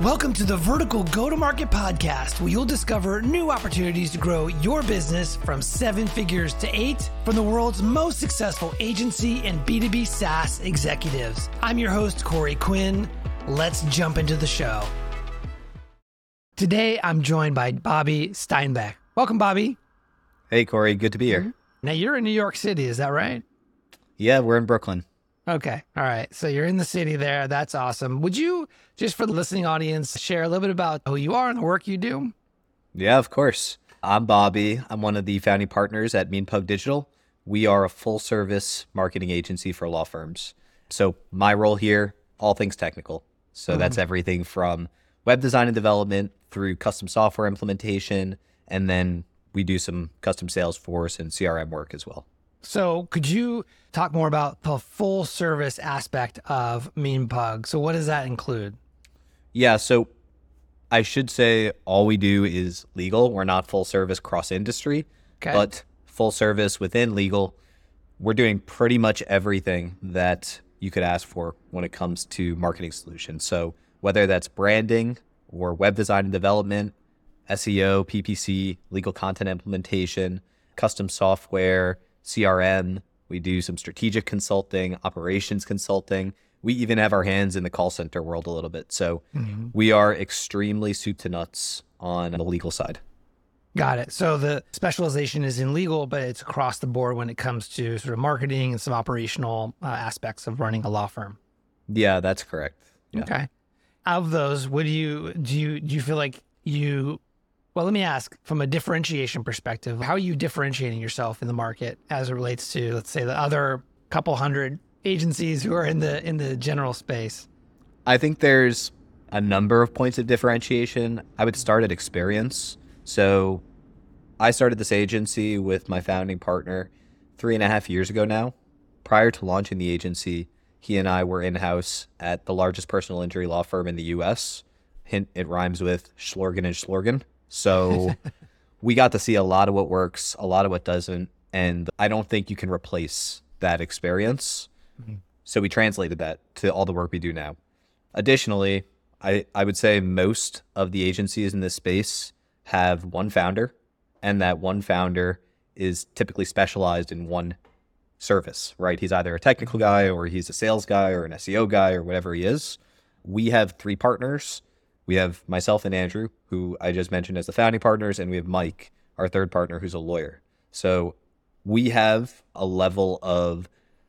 Welcome to the Vertical Go to Market Podcast, where you'll discover new opportunities to grow your business from seven figures to eight from the world's most successful agency and B2B SaaS executives. I'm your host, Corey Quinn. Let's jump into the show. Today, I'm joined by Bobby Steinbach. Welcome, Bobby. Hey, Corey. Good to be here. Mm-hmm. Now, you're in New York City, is that right? Yeah, we're in Brooklyn. Okay. All right. So you're in the city there. That's awesome. Would you, just for the listening audience, share a little bit about who you are and the work you do? Yeah, of course. I'm Bobby. I'm one of the founding partners at Mean MeanPug Digital. We are a full service marketing agency for law firms. So my role here, all things technical. So that's mm-hmm. everything from web design and development through custom software implementation. And then we do some custom Salesforce and CRM work as well. So could you talk more about the full service aspect of Mean Pug? So what does that include? Yeah, so I should say all we do is legal. We're not full service cross industry, Okay. but full service within legal. We're doing pretty much everything that you could ask for when it comes to marketing solutions. So whether that's branding or web design and development, SEO, PPC, legal content implementation, custom software, CRM, we do some strategic consulting, operations consulting. We even have our hands in the call center world a little bit. So we are extremely soup to nuts on the legal side. Got it. So the specialization is in legal, but it's across the board when it comes to sort of marketing and some operational uh, aspects of running a law firm. Yeah, that's correct. Yeah. Okay. Of those, what do you do? You do you feel like you? Well, let me ask from a differentiation perspective, how are you differentiating yourself in the market as it relates to, let's say, the other couple hundred agencies who are in the in the general space? I think there's a number of points of differentiation. I would start at experience. So I started this agency with my founding partner three and a half years ago now. Prior to launching the agency, he and I were in house at the largest personal injury law firm in the US. Hint, it rhymes with Schlorgen and Schlorgen. So we got to see a lot of what works, a lot of what doesn't. And I don't think you can replace that experience. Mm-hmm. So we translated that to all the work we do now. Additionally, I, I would say most of the agencies in this space have one founder, and that one founder is typically specialized in one service, right? He's either a technical guy or he's a sales guy or an SEO guy or whatever he is. We have three partners. We have myself and Andrew, who I just mentioned as the founding partners, and we have Mike, our third partner, who's a lawyer. So we have a level of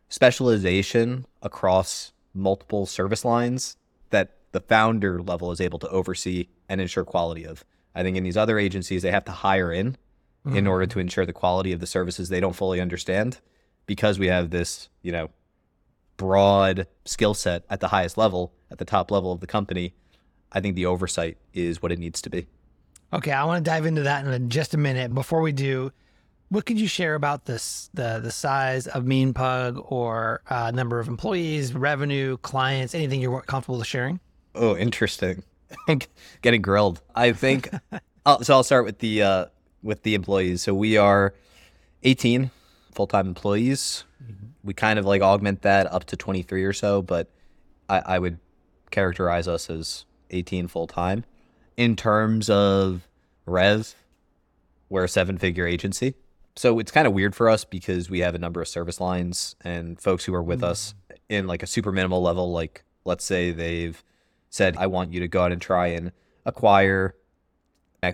specialization across multiple service lines that the founder level is able to oversee and ensure quality of. I think in these other agencies, they have to hire in in order to mm-hmm. ensure the quality of the services they don't fully understand because we have this, you know, broad skill set at the highest level, at the top level of the company. I think the oversight is what it needs to be. Okay, I want to dive into that in just a minute. Before we do, what could you share about this the the size of Mean Pug or uh, number of employees, revenue, clients, anything you're comfortable with sharing? Oh, interesting. Getting grilled. I think. I'll, so I'll start with the uh, with the employees. So we are 18 full time employees. We kind of like augment that up to 23 or so, but I, I would characterize us as 18 full time. In terms of rev, we're a seven figure agency. So it's kind of weird for us because we have a number of service lines and folks who are with mm-hmm. us in like a super minimal level. Like, let's say they've said, I want you to go out and try and acquire,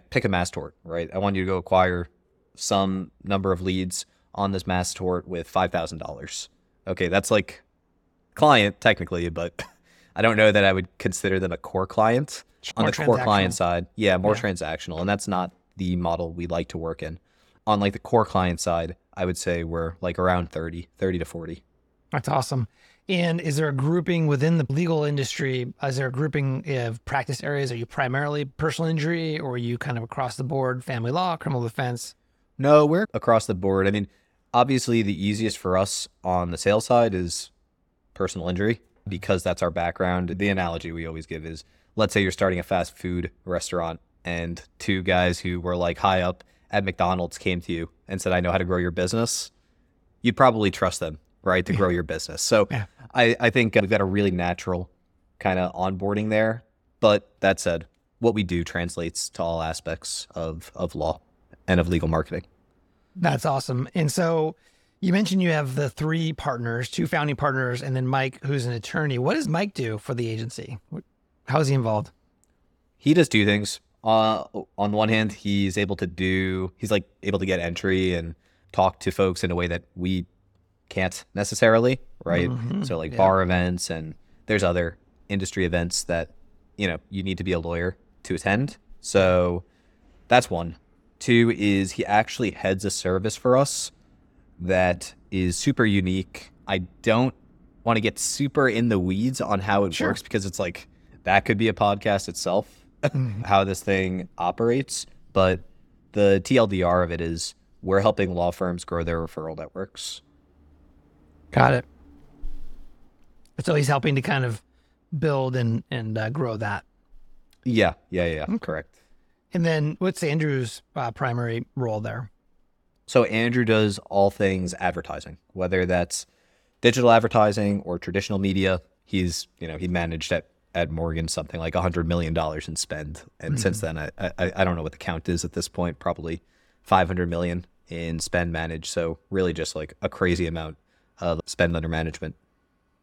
pick a mass tort, right? I want you to go acquire some number of leads on this mass tort with $5,000. Okay, that's like client technically, but I don't know that I would consider them a core client. On the core client side, yeah, more Yeah. transactional. And that's not the model we like to work in. On like the core client side, I would say we're like around 30, 30 to 40. That's awesome. And is there a grouping within the legal industry? Is there a grouping of practice areas? Are you primarily personal injury or are you kind of across the board, family law, criminal defense? No, we're across the board. I mean, obviously, the easiest for us on the sales side is personal injury because that's our background. The analogy we always give is let's say you're starting a fast food restaurant and two guys who were like high up at McDonald's came to you and said, I know how to grow your business. You'd probably trust them, right, to grow your business. So Yeah. I, I think uh, we've got a really natural kind of onboarding there. But that said, what we do translates to all aspects of, of law and of legal marketing. That's awesome. And so you mentioned you have the three partners, two founding partners, and then Mike, who's an attorney. What does Mike do for the agency? How is he involved? He does two things. Uh, on one hand, he's able to do, he's like able to get entry and talk to folks in a way that we can't necessarily, right? Mhm. So like Yeah. bar events and there's other industry events that, you know, you need to be a lawyer to attend. So that's one. Two is he actually heads a service for us that is super unique. I don't want to get super in the weeds on how it Sure. works because it's like that could be a podcast itself, how this thing operates. But the TLDR of it is we're helping law firms grow their referral networks. Got it. So he's helping to kind of build and and uh, grow that. Yeah, yeah, yeah, yeah. correct. And then what's Andrew's uh, primary role there? So Andrew does all things advertising, whether that's digital advertising or traditional media. He's, you know, he managed at, at Morgan something like a hundred million dollars in spend, and mm-hmm. since then, I, I I don't know what the count is at this point. Probably five hundred million in spend managed. So really, just like a crazy amount of spend under management.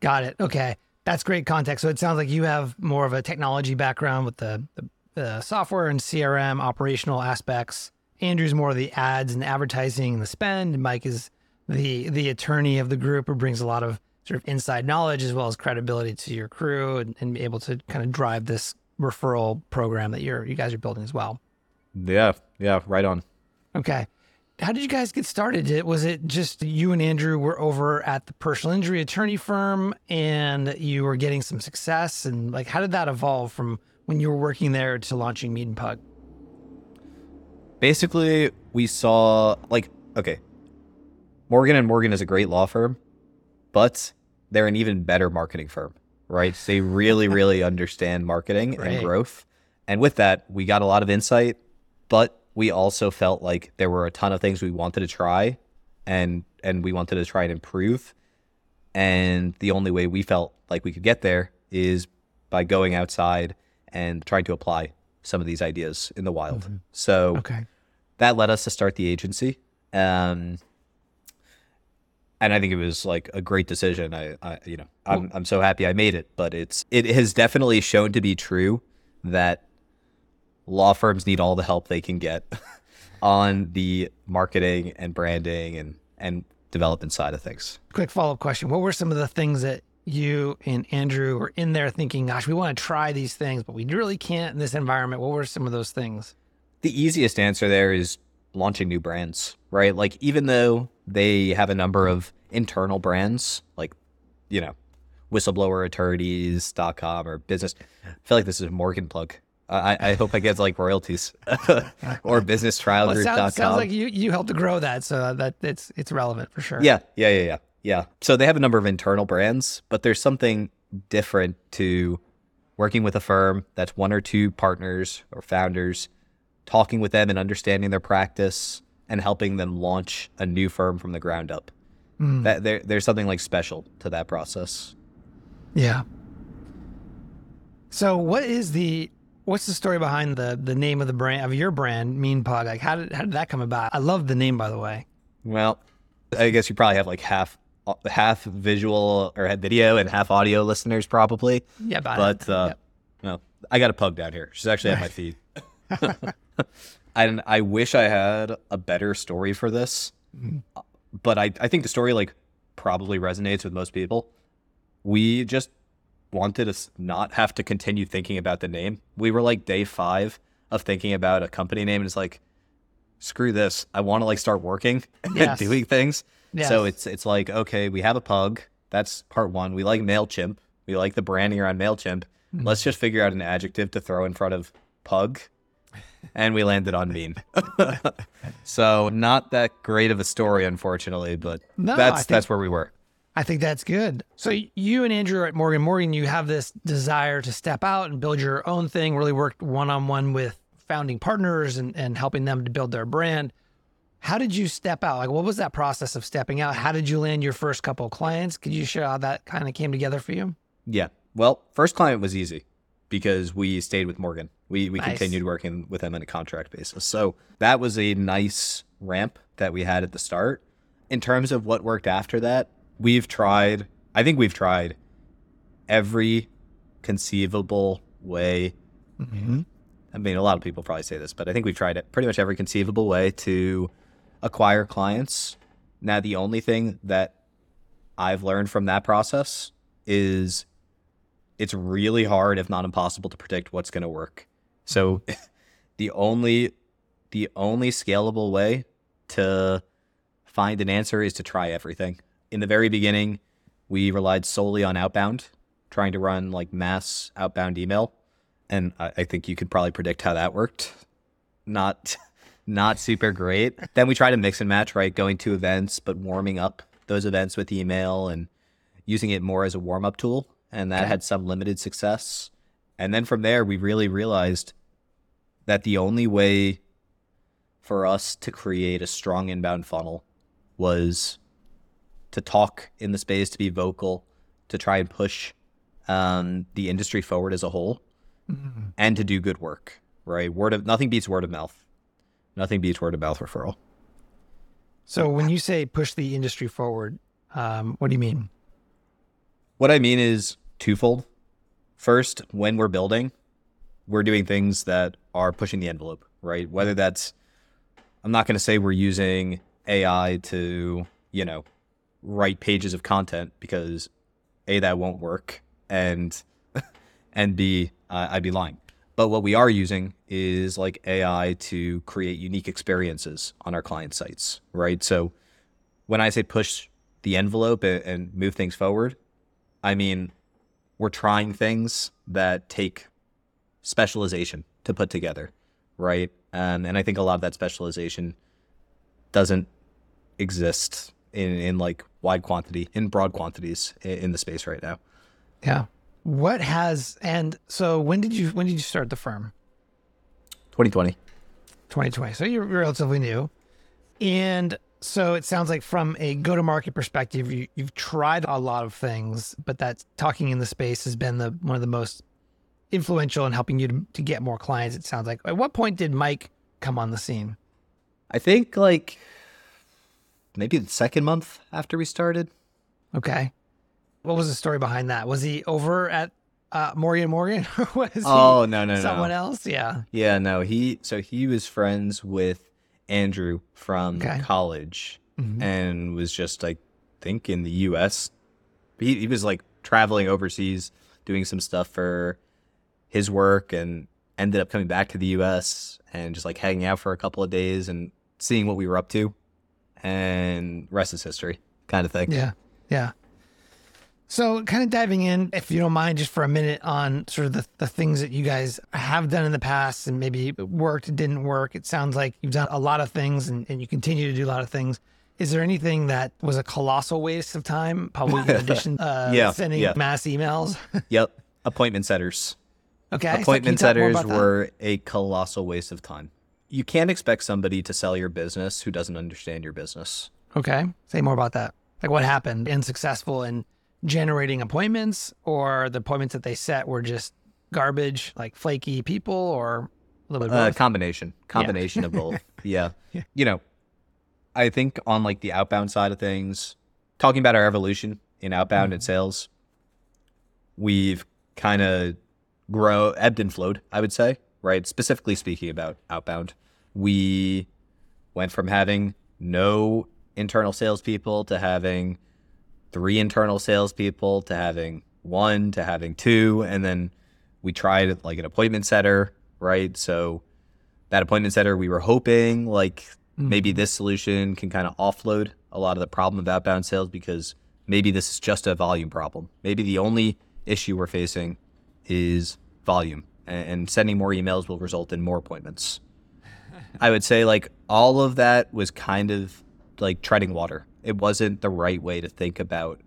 Got it. Okay. That's great context. So it sounds like you have more of a technology background with the, the, the software and CRM operational aspects. Andrew's more of the ads and advertising and the spend. And Mike is the the attorney of the group who brings a lot of sort of inside knowledge as well as credibility to your crew and, and be able to kind of drive this referral program that you're you guys are building as well. Yeah, yeah, right on. Okay. How did you guys get started? Was it just you and Andrew were over at the personal injury attorney firm and you were getting some success? And like, how did that evolve from when you were working there to launching Mean Pug? Basically we saw like okay. Morgan and Morgan is a great law firm but they're an even better marketing firm right? They really really understand marketing Great. and growth. And with that we got a lot of insight but we also felt like there were a ton of things we wanted to try and and we wanted to try and improve. And the only way we felt like we could get there is by going outside and trying to apply some of these ideas in the wild. Mm-hmm. So Okay. That led us to start the agency. Um, and I think it was like a great decision. I, I you know, I'm, I'm so happy I made it, but it's, it has definitely shown to be true that law firms need all the help they can get on the marketing and branding and, and development side of things. Quick follow up question. What were some of the things that you and Andrew were in there thinking, gosh, we want to try these things, but we really can't in this environment? What were some of those things? The easiest answer there is launching new brands, right? Like even though they have a number of internal brands, like you know, whistleblowerattorneys.com or business. I feel like this is a Morgan plug. I, I hope I get like royalties or businesstrialgroup.com. Well, it sounds, sounds like you, you helped to grow that. So that it's, it's relevant for sure. Yeah, yeah, yeah, yeah, yeah. So they have a number of internal brands, but there's something different to working with a firm that's one or two partners or founders, talking with them and understanding their practice and helping them launch a new firm from the ground up. That there, there's something like special to that process. Yeah. So what is the what's the story behind the the name of the brand of your brand, Mean Pug? Like how did how did that come about? I love the name by the way. Well, I guess you probably have like half half visual or video and half audio listeners probably. Yeah, but uh, Yep. no, I got a pug down here. She's actually at my feet. and I wish I had a better story for this, but I, I think the story like probably resonates with most people. We just wanted to not have to continue thinking about the name. We were like day five of thinking about a company name, and it's like, screw this. I want to like start working Yes. and doing things. So it's it's like okay, we have a pug. That's part one. We like Mailchimp. We like the branding around Mailchimp. Mm-hmm. Let's just figure out an adjective to throw in front of pug, and we landed on mean. so not that great of a story, unfortunately, but No, that's think- that's where we were. I think that's good. So you and Andrew are at Morgan Morgan, you have this desire to step out and build your own thing, really work one on one with founding partners and, and helping them to build their brand. How did you step out? Like what was that process of stepping out? How did you land your first couple of clients? Could you share how that kind of came together for you? Yeah. Well, first client was easy because we stayed with Morgan. We we Nice. continued working with him on a contract basis. So that was a nice ramp that we had at the start. In terms of what worked after that, we've tried. I think we've tried every conceivable way. Mm-hmm. I mean, a lot of people probably say this, but I think we've tried it pretty much every conceivable way to acquire clients. Now, the only thing that I've learned from that process is it's really hard, if not impossible, to predict what's going to work. So, the only the only scalable way to find an answer is to try everything. In the very beginning, we relied solely on outbound, trying to run like mass outbound email, and I, I think you could probably predict how that worked. Not not super great. Then we tried to mix and match, right? Going to events, but warming up those events with email and using it more as a warm up tool. And that had some limited success. And then from there, we really realized that the only way for us to create a strong inbound funnel was to talk in the space, to be vocal, to try and push um, the industry forward as a whole, and to do good work. Right? Word of nothing beats word of mouth. Nothing beats word of mouth referral. So when you say push the industry forward, um, what do you mean? What I mean is twofold. First, when we're building, we're doing things that are pushing the envelope, right? Whether that's, I'm not going to say we're using AI to, you know, write pages of content because A, that won't work, and, and B, uh, I'd be lying. But what we are using is like AI to create unique experiences on our client sites, right? So when I say push the envelope a- and move things forward, I mean, we're trying things that take specialization to put together, right? Um, and I think a lot of that specialization doesn't exist in, in like wide quantity, in broad quantities in, in the space right now. Yeah. What has and so when did you when did you start the firm? 2020. 2020. So you're relatively new. And so it sounds like from a go to market perspective, you, you've tried a lot of things, but that talking in the space has been the one of the most influential in helping you to, to get more clients. It sounds like. At what point did Mike come on the scene? I think like maybe the second month after we started. Okay. What was the story behind that? Was he over at uh, Morgan Morgan or was Oh, no, no, no. someone else? Yeah. Yeah, no, he so he was friends with Andrew from Okay. college Mhm. and was just like think in the US. He he was like traveling overseas doing some stuff for his work and ended up coming back to the US and just like hanging out for a couple of days and seeing what we were up to and rest is history kind of thing. Yeah. Yeah. So, kind of diving in, if you don't mind, just for a minute on sort of the, the things that you guys have done in the past and maybe it worked, didn't work. It sounds like you've done a lot of things and, and you continue to do a lot of things. Is there anything that was a colossal waste of time? Probably in addition, uh, Yeah, sending yeah. mass emails. Yep. Appointment setters. okay. so appointment more setters were a colossal waste of time. You can't expect somebody to sell your business who doesn't understand your business. Okay. Say more about that. Like what happened? Unsuccessful in generating appointments or the appointments that they set were just garbage, like flaky people or a little bit of Uh, combination, combination of both. Yeah. You know, I think on like the outbound side of things, talking about our evolution in outbound and sales, we've kind of grow ebbed and flowed. I would say, right? Specifically speaking about outbound, we went from having no internal salespeople to having three internal salespeople to having one to having two, and then we tried like an appointment setter, right? So that appointment setter, we were hoping like maybe mm-hmm. this solution can kind of offload a lot of the problem of outbound sales because maybe this is just a volume problem. Maybe the only issue we're facing is volume, and sending more emails will result in more appointments. I would say like all of that was kind of like treading water. It wasn't the right way to think about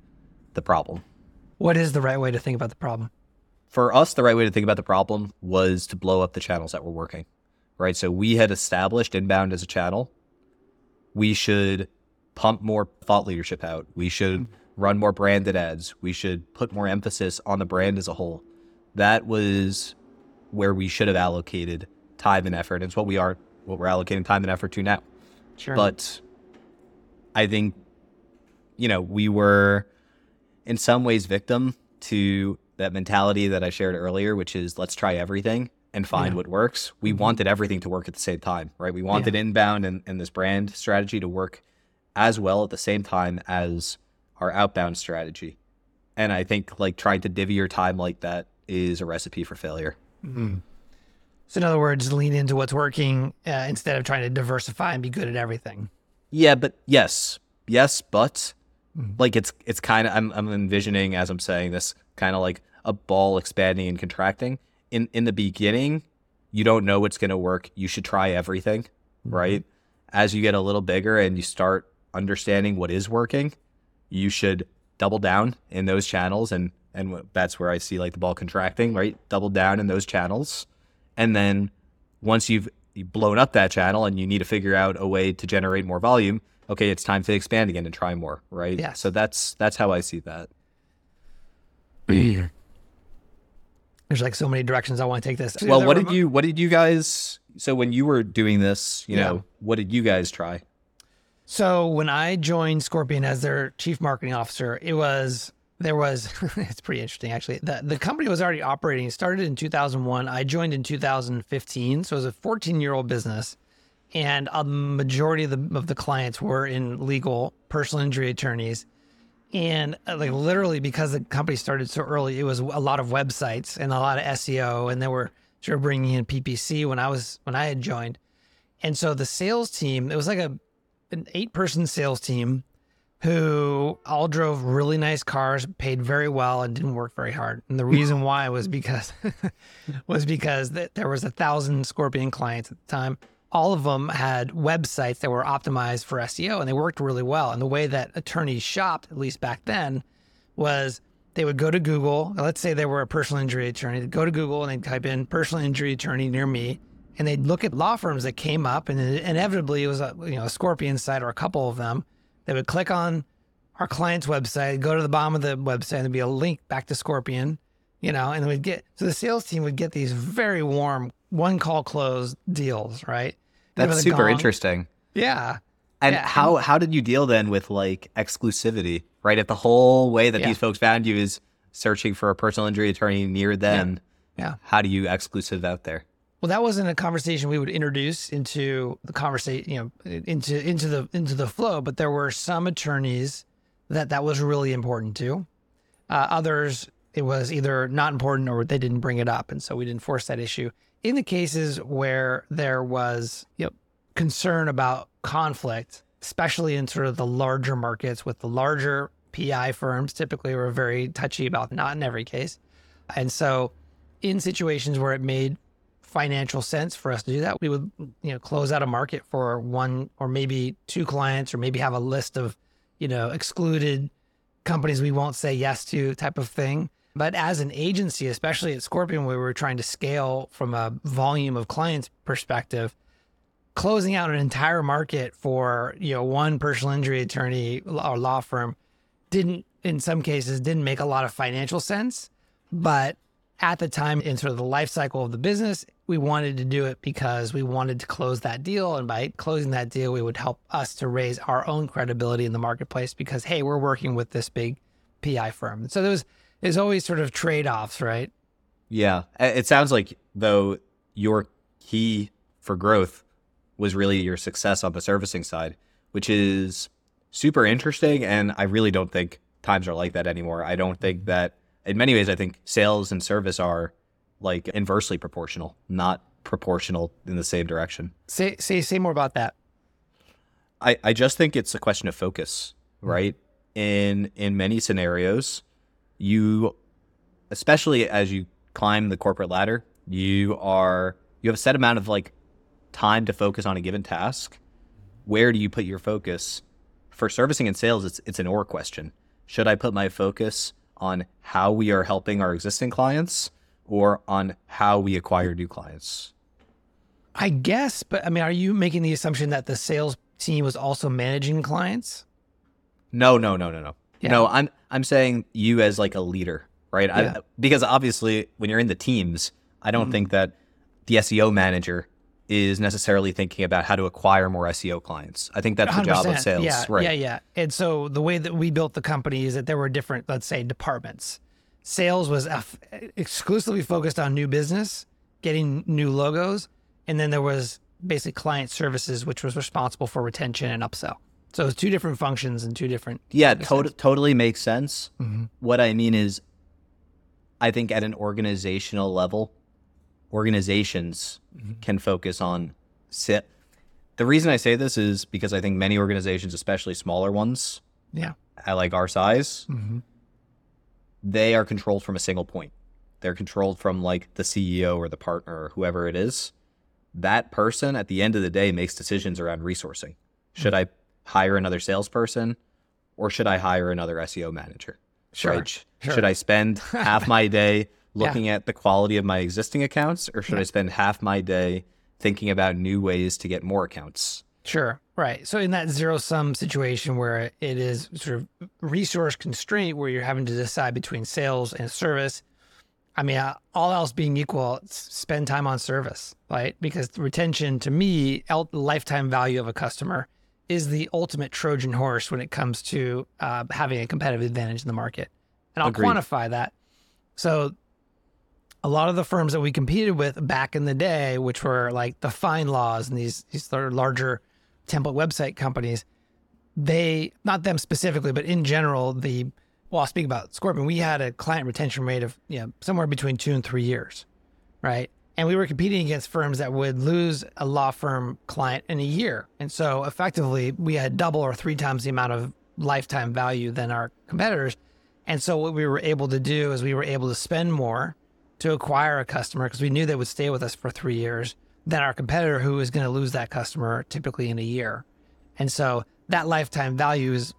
the problem. What is the right way to think about the problem? For us, the right way to think about the problem was to blow up the channels that were working, right? So we had established inbound as a channel. We should pump more thought leadership out. We should run more branded ads. We should put more emphasis on the brand as a whole. that was where we should have allocated time and effort. It's what we are, what we're allocating time and effort to now. Sure. But I think, you know, we were in some ways victim to that mentality that I shared earlier, which is let's try everything and find Yeah. what works. We wanted everything to work at the same time, right? We wanted inbound and, and this brand strategy to work as well at the same time as our outbound strategy. And I think like trying to divvy your time like that is a recipe for failure. so in other words, lean into what's working uh, instead of trying to diversify and be good at everything. Yeah, but yes, yes, but Mm-hmm. like it's it's kind of I'm I'm envisioning as I'm saying this kind of like a ball expanding and contracting. In in the beginning, you don't know what's going to work. You should try everything, mm-hmm. right? As you get a little bigger and you start understanding what is working, you should double down in those channels and and that's where I see like the ball contracting, right? Double down in those channels. And then once you've you've blown up that channel and you need to figure out a way to generate more volume, okay, it's time to expand again and try more, right? Yeah. So that's that's how I see that. There's like so many directions I want to take this. Well, what did you what did you guys so when you were doing this, you Yeah. know, what did you guys try? So when I joined Scorpion as their chief marketing officer, it was there was it's pretty interesting actually. The the company was already operating. It started in 2001. I joined in 2015, so it was a 14 year old business, and a majority of the of the clients were in legal personal injury attorneys. And uh, like literally because the company started so early, it was a lot of websites and a lot of SEO, and they were sort of bringing in PPC when I was when I had joined. And so the sales team, it was like a an eight person sales team who all drove really nice cars, paid very well, and didn't work very hard. And the reason why was because was because th- there was a thousand Scorpion clients at the time. All of them had websites that were optimized for SEO, and they worked really well. And the way that attorneys shopped, at least back then, was they would go to Google. Let's say they were a personal injury attorney. They'd go to Google and they'd type in personal injury attorney near me, and they'd look at law firms that came up, and inevitably it was a you know a Scorpion site or a couple of them. They would click on our client's website, go to the bottom of the website, and there'd be a link back to Scorpion, you know, and we'd get so the sales team would get these very warm one call close deals, right? That's super gong. interesting. Yeah. And Yeah, how how did you deal then with like exclusivity, right? If the whole way that Yeah. these folks found you is searching for a personal injury attorney near them, Yeah. how do you exclusive out there? Well, that wasn't a conversation we would introduce into the conversation, you know, into into the into the flow. But there were some attorneys that that was really important to. Uh, others, it was either not important or they didn't bring it up, and so we didn't force that issue. In the cases where there was, concern about conflict, especially in sort of the larger markets with the larger PI firms, typically were very touchy about. Not in every case, and so in situations where it made financial sense for us to do that, we would, you know, close out a market for one or maybe two clients, or maybe have a list of, you know, excluded companies we won't say yes to type of thing. But as an agency, especially at Scorpion, where we were trying to scale from a volume of clients perspective, closing out an entire market for, you know, one personal injury attorney or law firm didn't, in some cases, didn't make a lot of financial sense. But at the time in sort of the life cycle of the business, we wanted to do it because we wanted to close that deal. And by closing that deal, we would help us to raise our own credibility in the marketplace because, hey, we're working with this big PI firm. So there was, there's always sort of trade offs, right? Yeah. It sounds like though your key for growth was really your success on the servicing side, which is super interesting. And I really don't think times are like that anymore. I don't think mm-hmm. that in many ways, I think sales and service are like inversely proportional, not proportional in the same direction. Say, say, say more about that. I, I just think it's a question of focus, mm-hmm. right? In in many scenarios, you especially as you climb the corporate ladder, you are you have a set amount of like time to focus on a given task. Where do you put your focus? For servicing and sales, it's it's an or question. Should I put my focus on how we are helping our existing clients or on how we acquire new clients? I guess, but I mean, are you making the assumption that the sales team was also managing clients? No, no, no, no, no. Yeah. No, I'm I'm saying you as like a leader, right? Yeah. I, because obviously, when you're in the teams, I don't think mm-hmm. that the SEO manager is necessarily thinking about how to acquire more SEO clients. I think that's the job of sales, Yeah, right? yeah, yeah. And so the way that we built the company is that there were different, let's say, departments. Sales was eff- exclusively focused on new business, getting new logos, and then there was basically client services, which was responsible for retention and upsell. So it was two different functions and two different. Yeah, tot- totally makes sense. Mm-hmm. What I mean is, I think at an organizational level, organizations Mm-hmm. can focus on sit. The reason I say this is because I think many organizations, especially smaller ones, Yeah. at like our size, Mm-hmm. they are controlled from a single point. They're controlled from like the CEO or the partner or whoever it is. That person at the end of the day makes decisions around resourcing. Should I hire another salesperson or should I hire another SEO manager? Sure, Right? Sure. Should I spend half my day looking at the quality of my existing accounts or should I spend half my day thinking about new ways to get more accounts? Sure. Right. So in that zero sum situation where it is sort of resource constraint, where you're having to decide between sales and service, I mean, uh, all else being equal, spend time on service, right? Because retention, to me, lifetime value of a customer is the ultimate Trojan horse when it comes to uh, having a competitive advantage in the market. And I'll Agreed. quantify that. So a lot of the firms that we competed with back in the day, which were like the FindLaws and these these sort of larger template website companies, they not them specifically, but in general, the well, I'll speak about Scorpion. We had a client retention rate of you know somewhere between two and three years, right? And we were competing against firms that would lose a law firm client in a year, and so effectively we had double or three times the amount of lifetime value than our competitors. And so what we were able to do is we were able to spend more to acquire a customer because we knew they would stay with us for three years than our competitor who is going to lose that customer typically in a year. And so that lifetime value is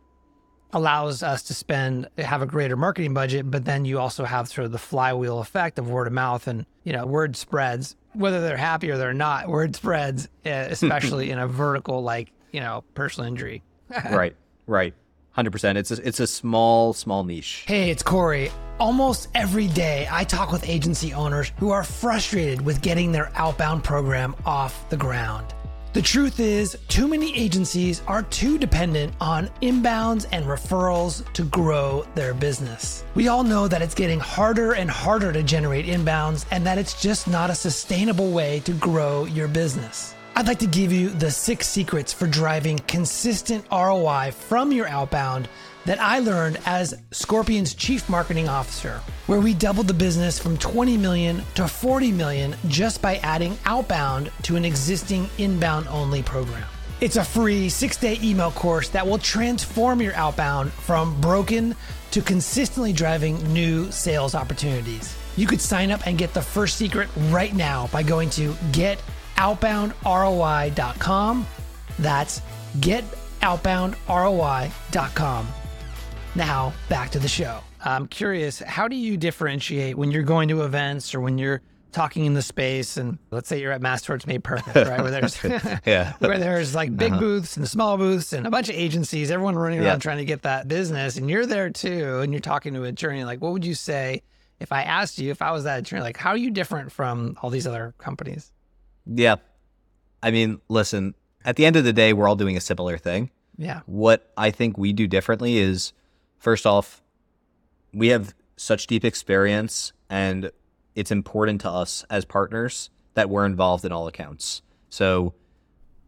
allows us to spend have a greater marketing budget, but then you also have sort of the flywheel effect of word of mouth and you know word spreads whether they're happy or they're not. Word spreads, uh, especially in a vertical like you know personal injury. right, right. 100%. It's a, it's a small, small niche. Hey, it's Corey. Almost every day, I talk with agency owners who are frustrated with getting their outbound program off the ground. The truth is, too many agencies are too dependent on inbounds and referrals to grow their business. We all know that it's getting harder and harder to generate inbounds and that it's just not a sustainable way to grow your business. I'd like to give you the six secrets for driving consistent ROI from your outbound that I learned as Scorpion's chief marketing officer, where we doubled the business from 20 million to 40 million just by adding outbound to an existing inbound only program. It's a free six day email course that will transform your outbound from broken to consistently driving new sales opportunities. You could sign up and get the first secret right now by going to getoutboundroi.com. That's getoutboundroi.com. Now, back to the show. I'm curious, how do you differentiate when you're going to events or when you're talking in the space and let's say you're at Mass Made Perfect, right? Where there's Yeah. where there's like big uh-huh. booths and small booths and a bunch of agencies, everyone running around Yeah. trying to get that business, and you're there too, and you're talking to an attorney. Like, what would you say if I asked you if I was that attorney? Like, how are you different from all these other companies? Yeah. I mean, listen, at the end of the day, we're all doing a similar thing. Yeah, What I think we do differently is first off, we have such deep experience and it's important to us as partners that we're involved in all accounts. So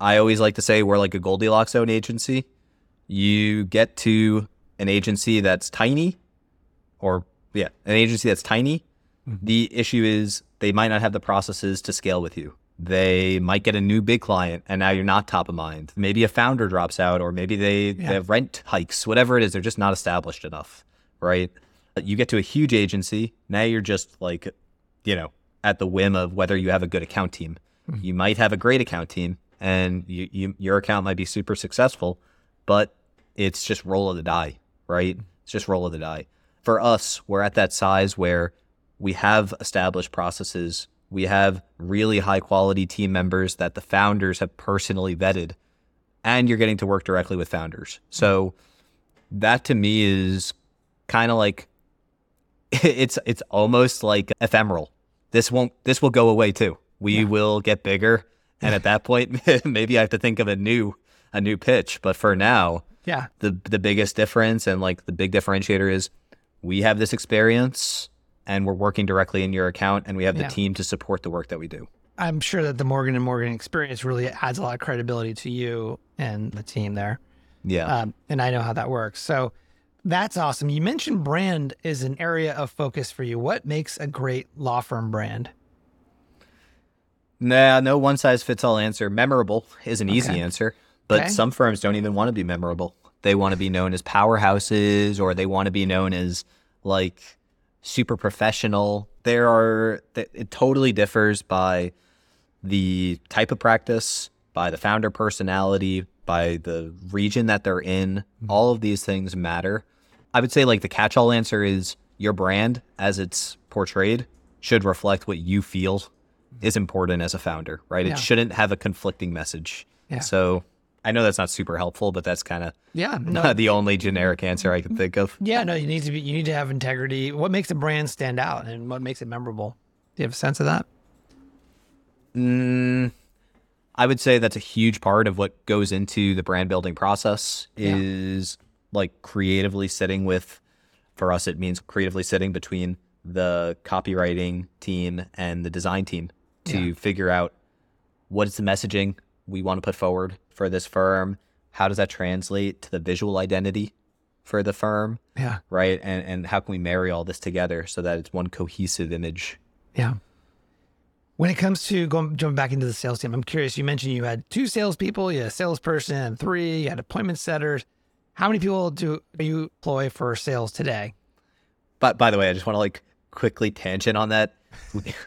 I always like to say we're like a Goldilocks zone agency. You get to an agency that's tiny or yeah, an agency that's tiny. Mm-hmm. The issue is they might not have the processes to scale with you. They might get a new big client and now you're not top of mind. Maybe a founder drops out or maybe they, they have rent hikes, whatever it is, they're just not established enough, right? You get to a huge agency, now you're just like, you know, at the whim of whether you have a good account team. Mm-hmm. You might have a great account team and you, you, your account might be super successful, but it's just roll of the die, right? Mm-hmm. It's just roll of the die. For us, we're at that size where we have established processes. We have really high quality team members that the founders have personally vetted, and you're getting to work directly with founders. So that to me is kind of like it's it's almost like ephemeral. This won't this will go away too. We yeah. will get bigger, and at that point, maybe I have to think of a new a new pitch. But for now, yeah, the the biggest difference and like the big differentiator is we have this experience and we're working directly in your account, and we have the yeah. team to support the work that we do. I'm sure that the Morgan and Morgan experience really adds a lot of credibility to you and the team there. Yeah, um, and I know how that works. So that's awesome. You mentioned brand is an area of focus for you. What makes a great law firm brand? Nah, no one size fits all answer. Memorable is an okay. easy answer, but okay. some firms don't even want to be memorable. They want to be known as powerhouses or they want to be known as like super professional. There are, it totally differs by the type of practice, by the founder personality, by the region that they're in. Mm-hmm. All of these things matter. I would say like the catch all answer is your brand as it's portrayed should reflect what you feel is important as a founder, right? Yeah. It shouldn't have a conflicting message. Yeah. So I know that's not super helpful, but that's kind of yeah no. the only generic answer I can think of. Yeah, no, you need to be you need to have integrity. What makes a brand stand out and what makes it memorable? Do you have a sense of that? Mm, I would say that's a huge part of what goes into the brand building process is yeah. like creatively sitting with for us it means creatively sitting between the copywriting team and the design team to yeah. figure out what is the messaging we want to put forward for this firm. How does that translate to the visual identity for the firm? Yeah. Right. And and how can we marry all this together so that it's one cohesive image? Yeah. When it comes to going jumping back into the sales team, I'm curious. You mentioned you had two salespeople, you had a salesperson, three, you had appointment setters. How many people do you employ for sales today? But by the way, I just want to like quickly tangent on that.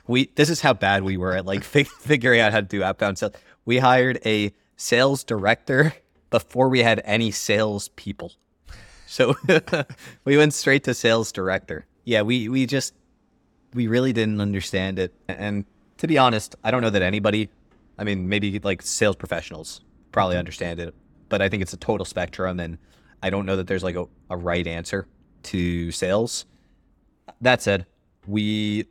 We, this is how bad we were at like fig- figuring out how to do outbound sales. We hired a sales director before we had any sales people. So we went straight to sales director. Yeah, we we just we really didn't understand it and to be honest, I don't know that anybody, I mean, maybe like sales professionals probably understand it, but I think it's a total spectrum. And I don't know that there's like a, a right answer to sales. That said, we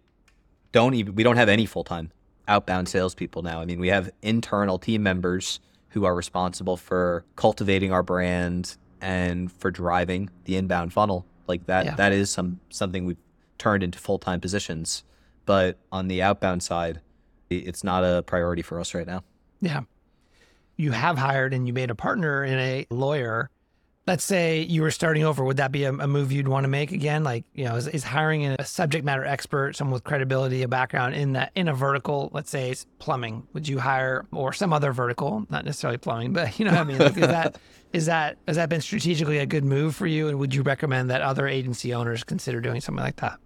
don't even, we don't have any full time outbound salespeople now. I mean, we have internal team members who are responsible for cultivating our brand and for driving the inbound funnel. Like that, yeah. that is some something we've turned into full time positions. But on the outbound side, it's not a priority for us right now. Yeah. You have hired and you made a partner in a lawyer. Let's say you were starting over. Would that be a, a move you'd want to make again? Like, you know, is, is hiring a subject matter expert, someone with credibility, a background in that in a vertical, let's say it's plumbing. Would you hire or some other vertical, not necessarily plumbing, but you know what I mean? Like, is that is that has that been strategically a good move for you? And would you recommend that other agency owners consider doing something like that?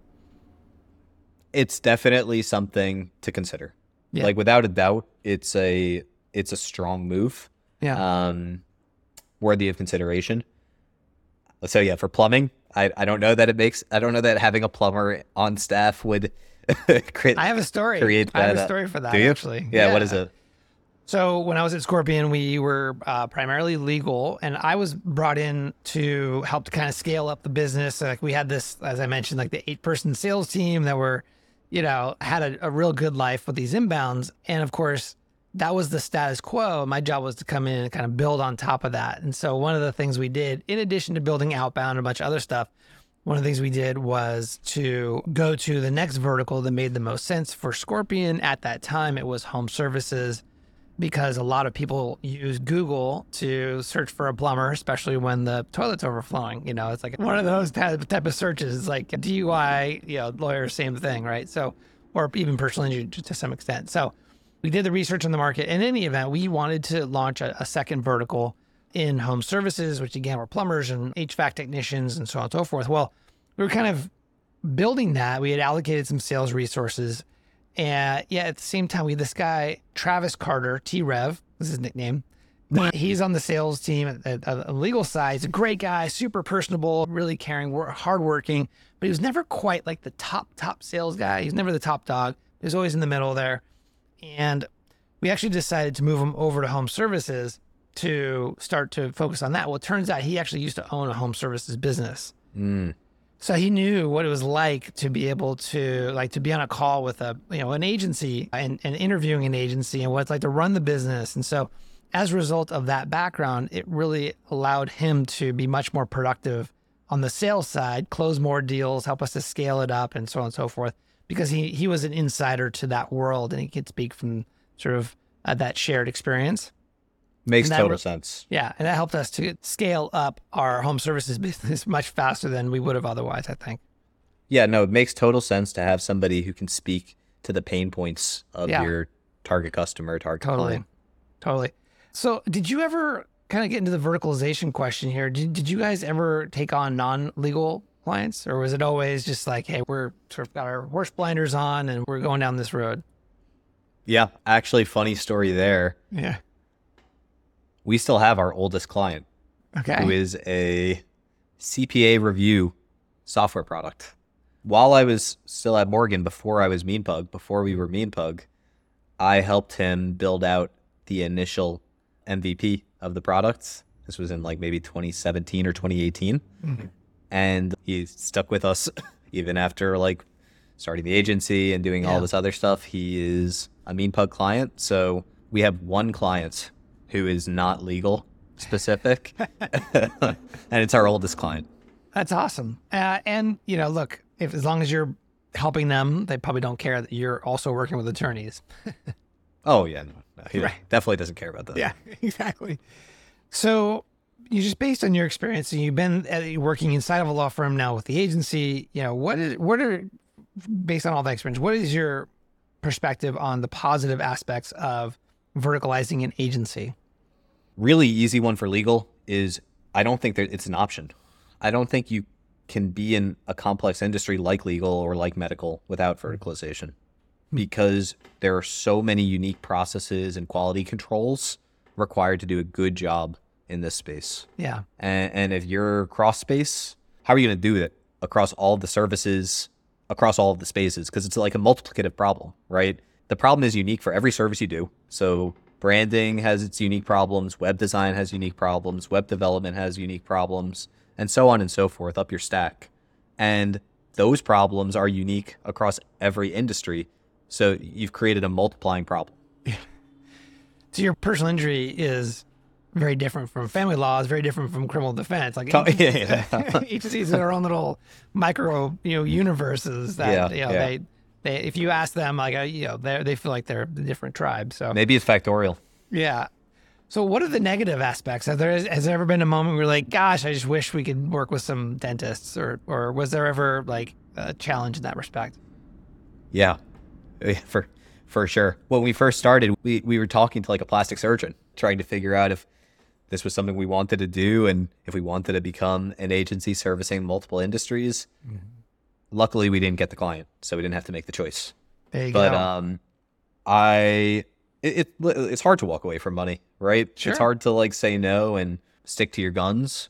it's definitely something to consider. Yeah. Like without a doubt, it's a it's a strong move. Yeah. Um, worthy of consideration. So yeah, for plumbing, I, I don't know that it makes I don't know that having a plumber on staff would create. I have a story. Create that, I have a story for that. Do you? Actually, yeah, yeah. What is it? So when I was at Scorpion, we were uh, primarily legal, and I was brought in to help to kind of scale up the business. Like we had this, as I mentioned, like the eight-person sales team that were you know, had a, a real good life with these inbounds. And of course, that was the status quo. My job was to come in and kind of build on top of that. And so one of the things we did, in addition to building outbound and a bunch of other stuff, one of the things we did was to go to the next vertical that made the most sense for Scorpion. At that time, it was home services because a lot of people use Google to search for a plumber, especially when the toilet's overflowing. You know, it's like one of those type, of searches. It's like DUI, you know, lawyer, same thing, right? So, or even personal injury to some extent. So, we did the research on the market. In any event, we wanted to launch a, a second vertical in home services, which again were plumbers and HVAC technicians and so on and so forth. Well, we were kind of building that. We had allocated some sales resources and yeah, at the same time, we had this guy, Travis Carter, T Rev, this is his nickname. He's on the sales team at, the legal side. He's a great guy, super personable, really caring, hardworking, but he was never quite like the top, top sales guy. He's never the top dog. He was always in the middle there. And we actually decided to move him over to home services to start to focus on that. Well, it turns out he actually used to own a home services business. Mm. So he knew what it was like to be able to like to be on a call with a you know an agency and, and interviewing an agency and what it's like to run the business. And so as a result of that background, it really allowed him to be much more productive on the sales side, close more deals, help us to scale it up, and so on and so forth. Because he he was an insider to that world, and he could speak from sort of uh, that shared experience. Makes total re- sense. Yeah, and that helped us to scale up our home services business much faster than we would have otherwise. I think. Yeah, no, it makes total sense to have somebody who can speak to the pain points of Yeah. your target customer, target Totally. client. Totally. So, did you ever kind of get into the verticalization question here? Did, did you guys ever take on non legal clients, or was it always just like, hey, we're sort of got our horse blinders on and we're going down this road? Yeah, actually, funny story there. Yeah. We still have our oldest client, Okay. who is a CPA review software product. While I was still at Morgan, before I was MeanPug, before we were MeanPug, I helped him build out the initial MVP of the products. This was in like maybe 2017 or 2018. And he stuck with us even after like starting the agency and doing Yeah. all this other stuff. He is a MeanPug client. So we have one client who is not legal specific, and it's our oldest client. That's awesome. Uh, and you know, look, if as long as you're helping them, they probably don't care that you're also working with attorneys. Oh yeah, no, no, he Right. definitely doesn't care about that. Yeah, exactly. So, just based on your experience, and you've been uh, working inside of a law firm now with the agency. You know, what is what are based on all that experience? What is your perspective on the positive aspects of verticalizing an agency? really easy one for legal is I don't think that it's an option. I don't think you can be in a complex industry like legal or like medical without verticalization because there are so many unique processes and quality controls required to do a good job in this space. Yeah, And, and if you're cross space, how are you going to do it across all the services, across all of the spaces? Because it's like a multiplicative problem, right? The problem is unique for every service you do. So branding has its unique problems, web design has unique problems, web development has unique problems, and so on and so forth up your stack. And those problems are unique across every industry. So you've created a multiplying problem. so your personal injury is very different from family law. Is very different from criminal defense. Like Oh, yeah, yeah. each of these are their own little micro, you know, universes that Yeah, you know yeah. they. They, if you ask them, like, uh, you know, they they feel like they're a different tribe. So Maybe it's factorial. Yeah. So, what are the negative aspects? Have there has there ever been a moment where you're like, "Gosh, I just wish we could work with some dentists," or or was there ever like a challenge in that respect? Yeah, Yeah, for for sure. When we first started, we we were talking to like a plastic surgeon, trying to figure out if this was something we wanted to do and if we wanted to become an agency servicing multiple industries. Luckily, we didn't get the client, so we didn't have to make the choice. But go. um, I it, it it's hard to walk away from money, right? Sure. It's hard to like say no and stick to your guns.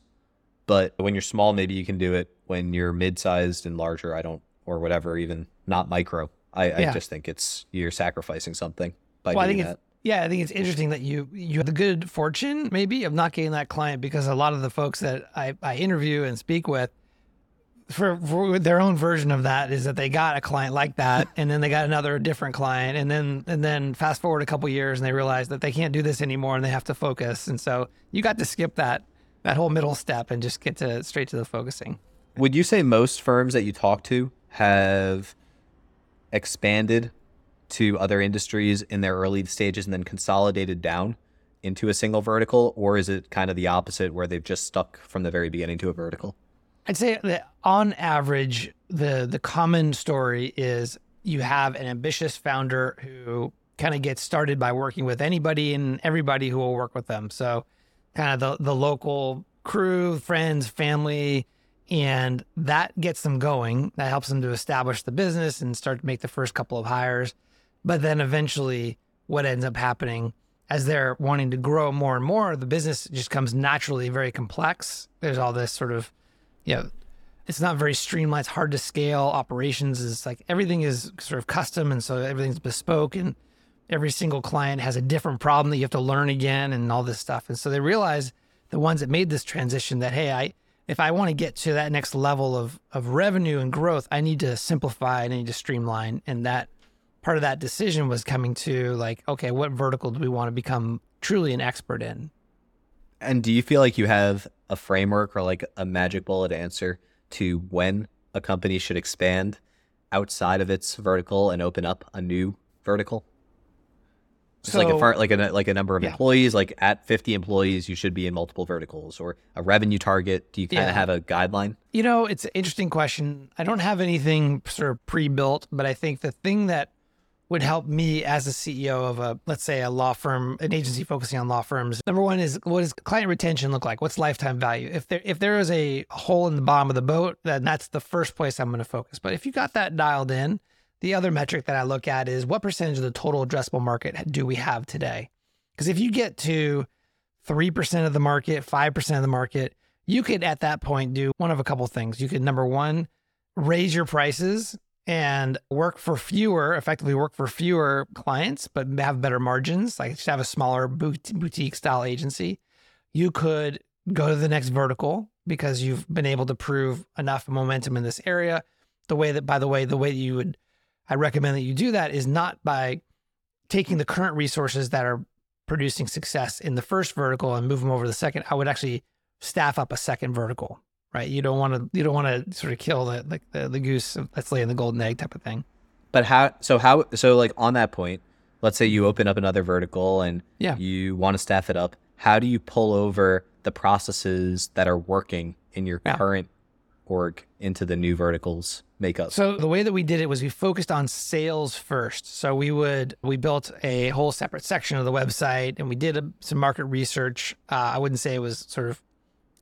But when you're small, maybe you can do it. When you're mid-sized and larger, I don't, or whatever, even not micro. I, I just think it's you're sacrificing something by well, I doing think that. it's yeah, I think it's interesting that you you have the good fortune maybe of not getting that client because a lot of the folks that I, I interview and speak with for, for their own version of that is that they got a client like that and then they got another different client and then and then fast forward a couple years and they realize that they can't do this anymore and they have to focus. And so you got to skip that that whole middle step and just get to straight to the focusing. Would you say most firms that you talk to have expanded to other industries in their early stages and then consolidated down into a single vertical, or is it kind of the opposite where they've just stuck from the very beginning to a vertical? I'd say that on average, the the common story is you have an ambitious founder who kind of gets started by working with anybody and everybody who will work with them. So, kind of the the local crew, friends, family, and that gets them going. That helps them to establish the business and start to make the first couple of hires. But then eventually, what ends up happening as they're wanting to grow more and more, the business just comes naturally very complex. There's all this sort of you know, it's not very streamlined. It's hard to scale. Operations is like everything is sort of custom, and so everything's bespoke, and every single client has a different problem that you have to learn again, and all this stuff. And so they realize the ones that made this transition that hey, I if I want to get to that next level of of revenue and growth, I need to simplify and I need to streamline. And that part of that decision was coming to like, okay, what vertical do we want to become truly an expert in? And do you feel like you have a framework or like a magic bullet answer to when a company should expand outside of its vertical and open up a new vertical? Just so, like a far, like a like a number of yeah. employees, like at 50 employees, you should be in multiple verticals or a revenue target. Do you kind of have a guideline? You know, it's an interesting question. I don't have anything sort of pre-built, but I think the thing that would help me as a CEO of a, let's say, a law firm, an agency focusing on law firms. Number one is what does client retention look like? What's lifetime value? If there if there is a hole in the bottom of the boat, then that's the first place I'm going to focus. But if you got that dialed in, the other metric that I look at is what percentage of the total addressable market do we have today? Because if you get to three percent of the market, five percent of the market, you could at that point do one of a couple things. You could number one raise your prices and work for fewer, effectively work for fewer clients, but have better margins, like just have a smaller boutique style agency. You could go to the next vertical because you've been able to prove enough momentum in this area. The way that, by the way, the way that you would, I recommend that you do that is not by taking the current resources that are producing success in the first vertical and move them over to the second. I would actually staff up a second vertical right? You don't want to you don't want to sort of kill the like the, the goose that's laying the golden egg type of thing. But how? So how? So like on that point, let's say you open up another vertical and yeah. you want to staff it up. How do you pull over the processes that are working in your yeah. current org into the new verticals makeup? So the way that we did it was we focused on sales first. So we would we built a whole separate section of the website and we did a, some market research. Uh, I wouldn't say it was sort of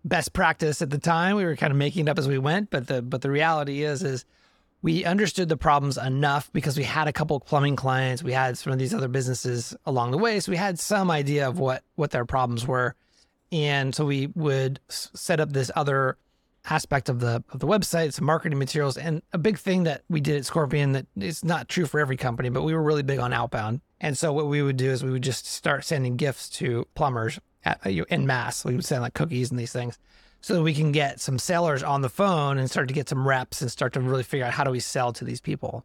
best practice at the time. We were kind of making it up as we went, but the but the reality is is we understood the problems enough because we had a couple plumbing clients, we had some of these other businesses along the way, so we had some idea of what what their problems were, and so we would set up this other aspect of the of the website, some marketing materials, and a big thing that we did at Scorpion that is not true for every company, but we were really big on outbound. And so what we would do is we would just start sending gifts to plumbers at, in mass. We would send like cookies and these things so we can get some sellers on the phone and start to get some reps and start to really figure out how do we sell to these people.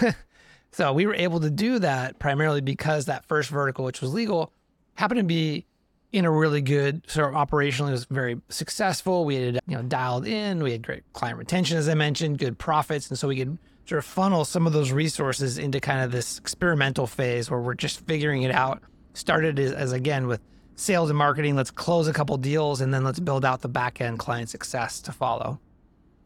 so we were able to do that primarily because that first vertical, which was legal, happened to be in a really good sort of operationally was very successful. We had you know dialed in, we had great client retention, as I mentioned, good profits, and so we could sort of funnel some of those resources into kind of this experimental phase where we're just figuring it out. Started as again with sales and marketing. Let's close a couple deals and then let's build out the back end client success to follow.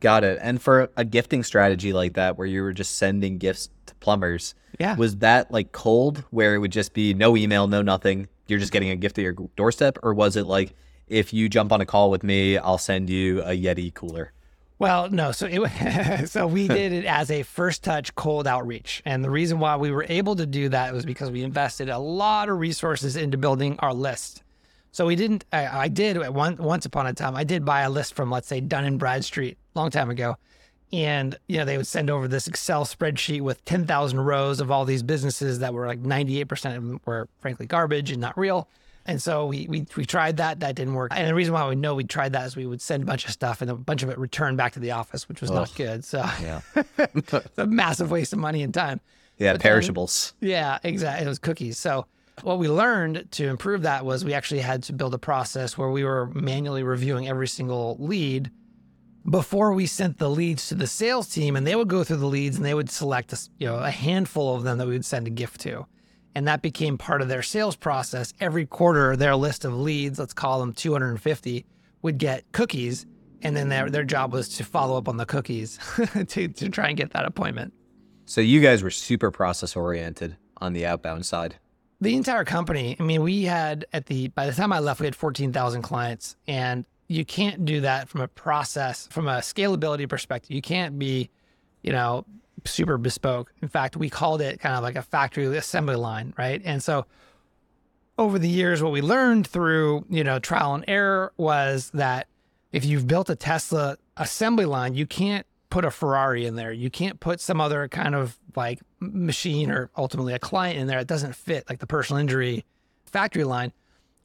Got it. And for a gifting strategy like that, where you were just sending gifts to plumbers, yeah, was that like cold, where it would just be no email, no nothing? You're just getting a gift at your doorstep, or was it like if you jump on a call with me, I'll send you a Yeti cooler? Well, no. So it so we did it as a first touch cold outreach, and the reason why we were able to do that was because we invested a lot of resources into building our list. So we didn't. I, I did one, once upon a time. I did buy a list from let's say Dun and Bradstreet a long time ago, and you know they would send over this Excel spreadsheet with ten thousand rows of all these businesses that were like ninety eight percent of them were frankly garbage and not real. And so we, we we tried that. That didn't work. And the reason why we know we tried that is we would send a bunch of stuff and a bunch of it returned back to the office, which was Ugh. not good. So yeah, it's a massive waste of money and time. Yeah, but perishables. Then, yeah, exactly. It was cookies. So what we learned to improve that was we actually had to build a process where we were manually reviewing every single lead before we sent the leads to the sales team, and they would go through the leads and they would select a, you know a handful of them that we would send a gift to and that became part of their sales process. Every quarter, their list of leads, let's call them 250, would get cookies, and then their their job was to follow up on the cookies to to try and get that appointment. So you guys were super process oriented on the outbound side. The entire company. I mean, we had at the by the time I left, we had 14,000 clients, and you can't do that from a process, from a scalability perspective. You can't be, you know, super bespoke. In fact, we called it kind of like a factory assembly line, right? And so over the years, what we learned through, you know, trial and error was that if you've built a Tesla assembly line, you can't put a Ferrari in there. You can't put some other kind of like machine or ultimately a client in there. It doesn't fit like the personal injury factory line.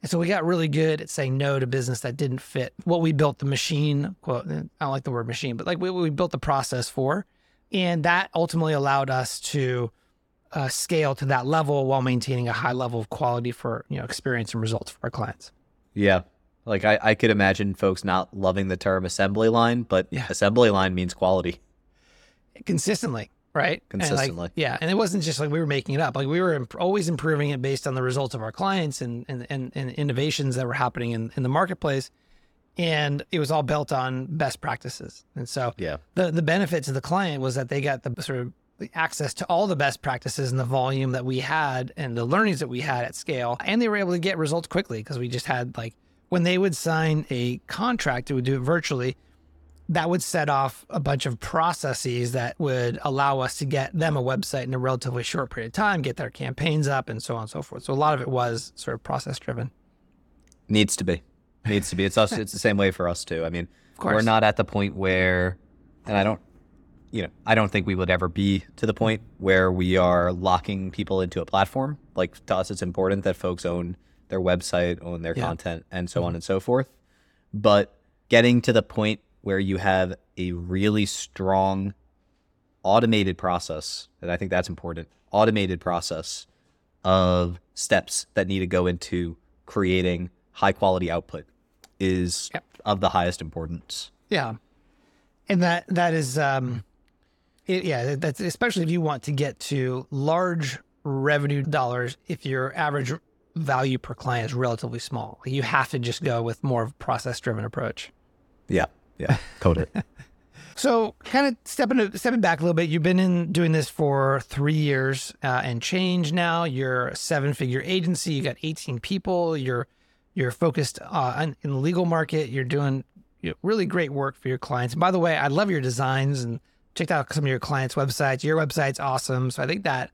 And so we got really good at saying no to business that didn't fit what we built the machine, quote, I don't like the word machine, but like we, we built the process for. And that ultimately allowed us to uh, scale to that level while maintaining a high level of quality for, you know, experience and results for our clients. Yeah. Like I, I could imagine folks not loving the term assembly line, but Yeah. assembly line means quality. Consistently, right? And, like, Consistently. yeah. And it wasn't just like we were making it up. Like we were imp- always improving it based on the results of our clients and, and, and, and innovations that were happening in, in the marketplace. And it was all built on best practices. And so Yeah. the the benefit to the client was that they got the sort of the access to all the best practices and the volume that we had and the learnings that we had at scale and they were able to get results quickly because we just had like when they would sign a contract it would do it virtually that would set off a bunch of processes that would allow us to get them a website in a relatively short period of time get their campaigns up and so on and so forth so a lot of it was sort of process driven Needs to be. Needs to be. It's us. It's the same way for us too. I mean, course. we're not at the point where, and I don't, you know, I don't think we would ever be to the point where we are locking people into a platform. Like to us, it's important that folks own their website, own their Yeah. content, and so mm-hmm. on and so forth. But getting to the point where you have a really strong automated process, and I think that's important, automated process of steps that need to go into creating high quality output is Yep. of the highest importance. Yeah, and that that is, um, it, yeah, that's especially if you want to get to large revenue dollars. If your average value per client is relatively small, you have to just go with more of a process driven approach. Yeah. Yeah. Code it. So, kind of stepping stepping back a little bit, you've been in doing this for three years uh, and change now. You're a seven figure agency. You got 18 people. You're you're focused uh, on, in the legal market. You're doing really great work for your clients. And by the way, I love your designs and checked out some of your clients' websites. Your website's awesome. So I think that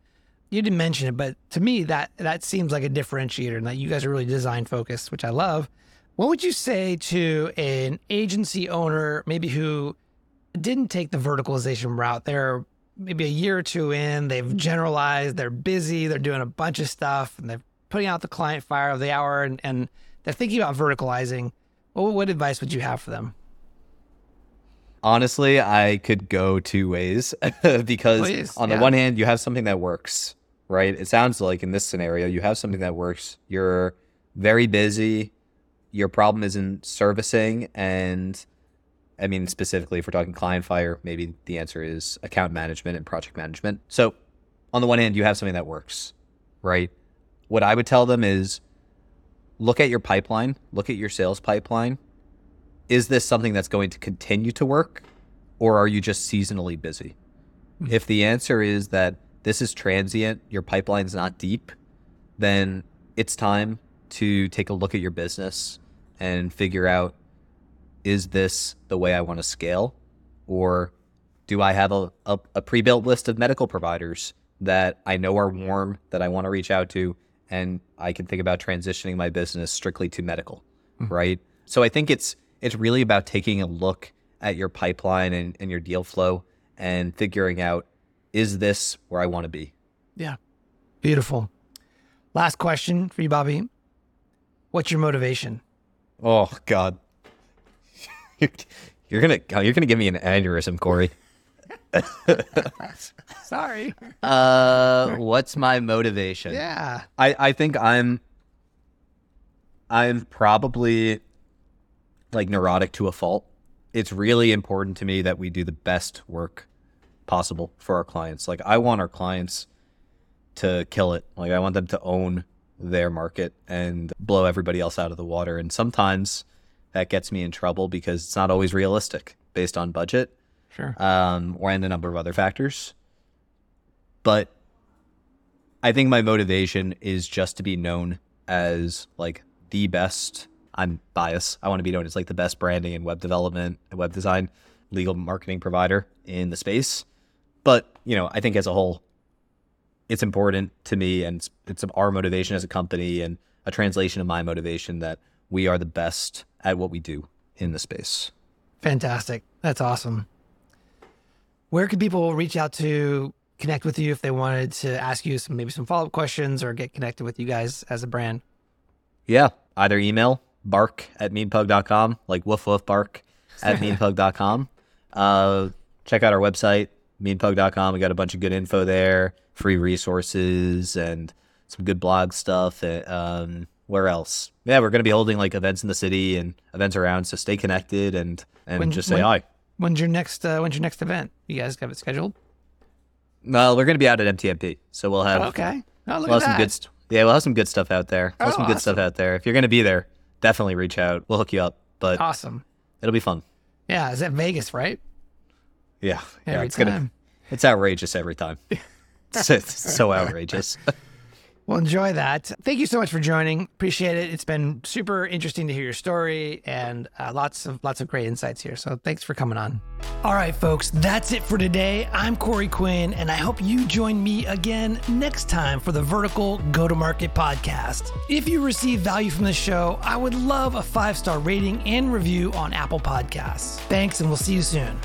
you didn't mention it, but to me that that seems like a differentiator and that you guys are really design focused, which I love. What would you say to an agency owner, maybe who didn't take the verticalization route? They're maybe a year or two in, they've generalized, they're busy, they're doing a bunch of stuff, and they're putting out the client fire of the hour, and, and they're thinking about verticalizing. What, what advice would you have for them? Honestly, I could go two ways because Please, on the yeah. one hand, you have something that works, right? It sounds like in this scenario, you have something that works. You're very busy. Your problem isn't servicing. And I mean, specifically, if we're talking client fire, maybe the answer is account management and project management. So, on the one hand, you have something that works, right? What I would tell them is look at your pipeline, look at your sales pipeline, is this something that's going to continue to work or are you just seasonally busy? Hmm. If the answer is that this is transient, your pipeline's not deep, then it's time to take a look at your business and figure out is this the way I want to scale? Or do I have a, a, a pre built list of medical providers that I know are warm that I want to reach out to? And I can think about transitioning my business strictly to medical, hmm. right? So I think it's it's really about taking a look at your pipeline and, and your deal flow and figuring out is this where I want to be? Yeah. Beautiful. Last question for you, Bobby. What's your motivation? Oh God, you're gonna you're gonna give me an aneurysm, Corey. Sorry. Uh, what's my motivation? Yeah. I I think I'm I'm probably like neurotic to a fault. It's really important to me that we do the best work possible for our clients. Like I want our clients to kill it. Like I want them to own their market and blow everybody else out of the water. And sometimes that gets me in trouble because it's not always realistic based on budget Sure. um, or and a number of other factors. But I think my motivation is just to be known as like the best. I'm biased. I want to be known as like the best branding and web development and web design legal marketing provider in the space. But you know, I think as a whole, it's important to me, and it's, it's our motivation as a company and a translation of my motivation that we are the best at what we do in the space. Fantastic. That's awesome. Where could people reach out to connect with you if they wanted to ask you some maybe some follow up questions or get connected with you guys as a brand? Yeah, either email bark at meanpug.com, like woof woof bark at meanpug.com. Uh, check out our website, meanpug.com. We got a bunch of good info there, free resources, and some good blog stuff. Uh, Um, where else? Yeah, we're going to be holding like events in the city and events around. So stay connected and and When- just say when- hi. When's your next uh, When's your next event? You guys have it scheduled? Well, we're going to be out at MTMP, so we'll have Okay. Oh, look we'll have some good. St- yeah, we'll have some good stuff out there. We'll have Oh, some good stuff out there. If you're going to be there, definitely reach out. We'll hook you up. But awesome. it'll be fun. Yeah, is that Vegas, right? Yeah, yeah, Every it's gonna. It's outrageous every time. It's, it's so outrageous. Well, enjoy that. Thank you so much for joining. Appreciate it. It's been super interesting to hear your story and uh, lots of lots of great insights here. So thanks for coming on. All right, folks, that's it for today. I'm Corey Quinn, and I hope you join me again next time for the Vertical Go to Market podcast. If you receive value from the show, I would love a five star rating and review on Apple Podcasts. Thanks, and we'll see you soon.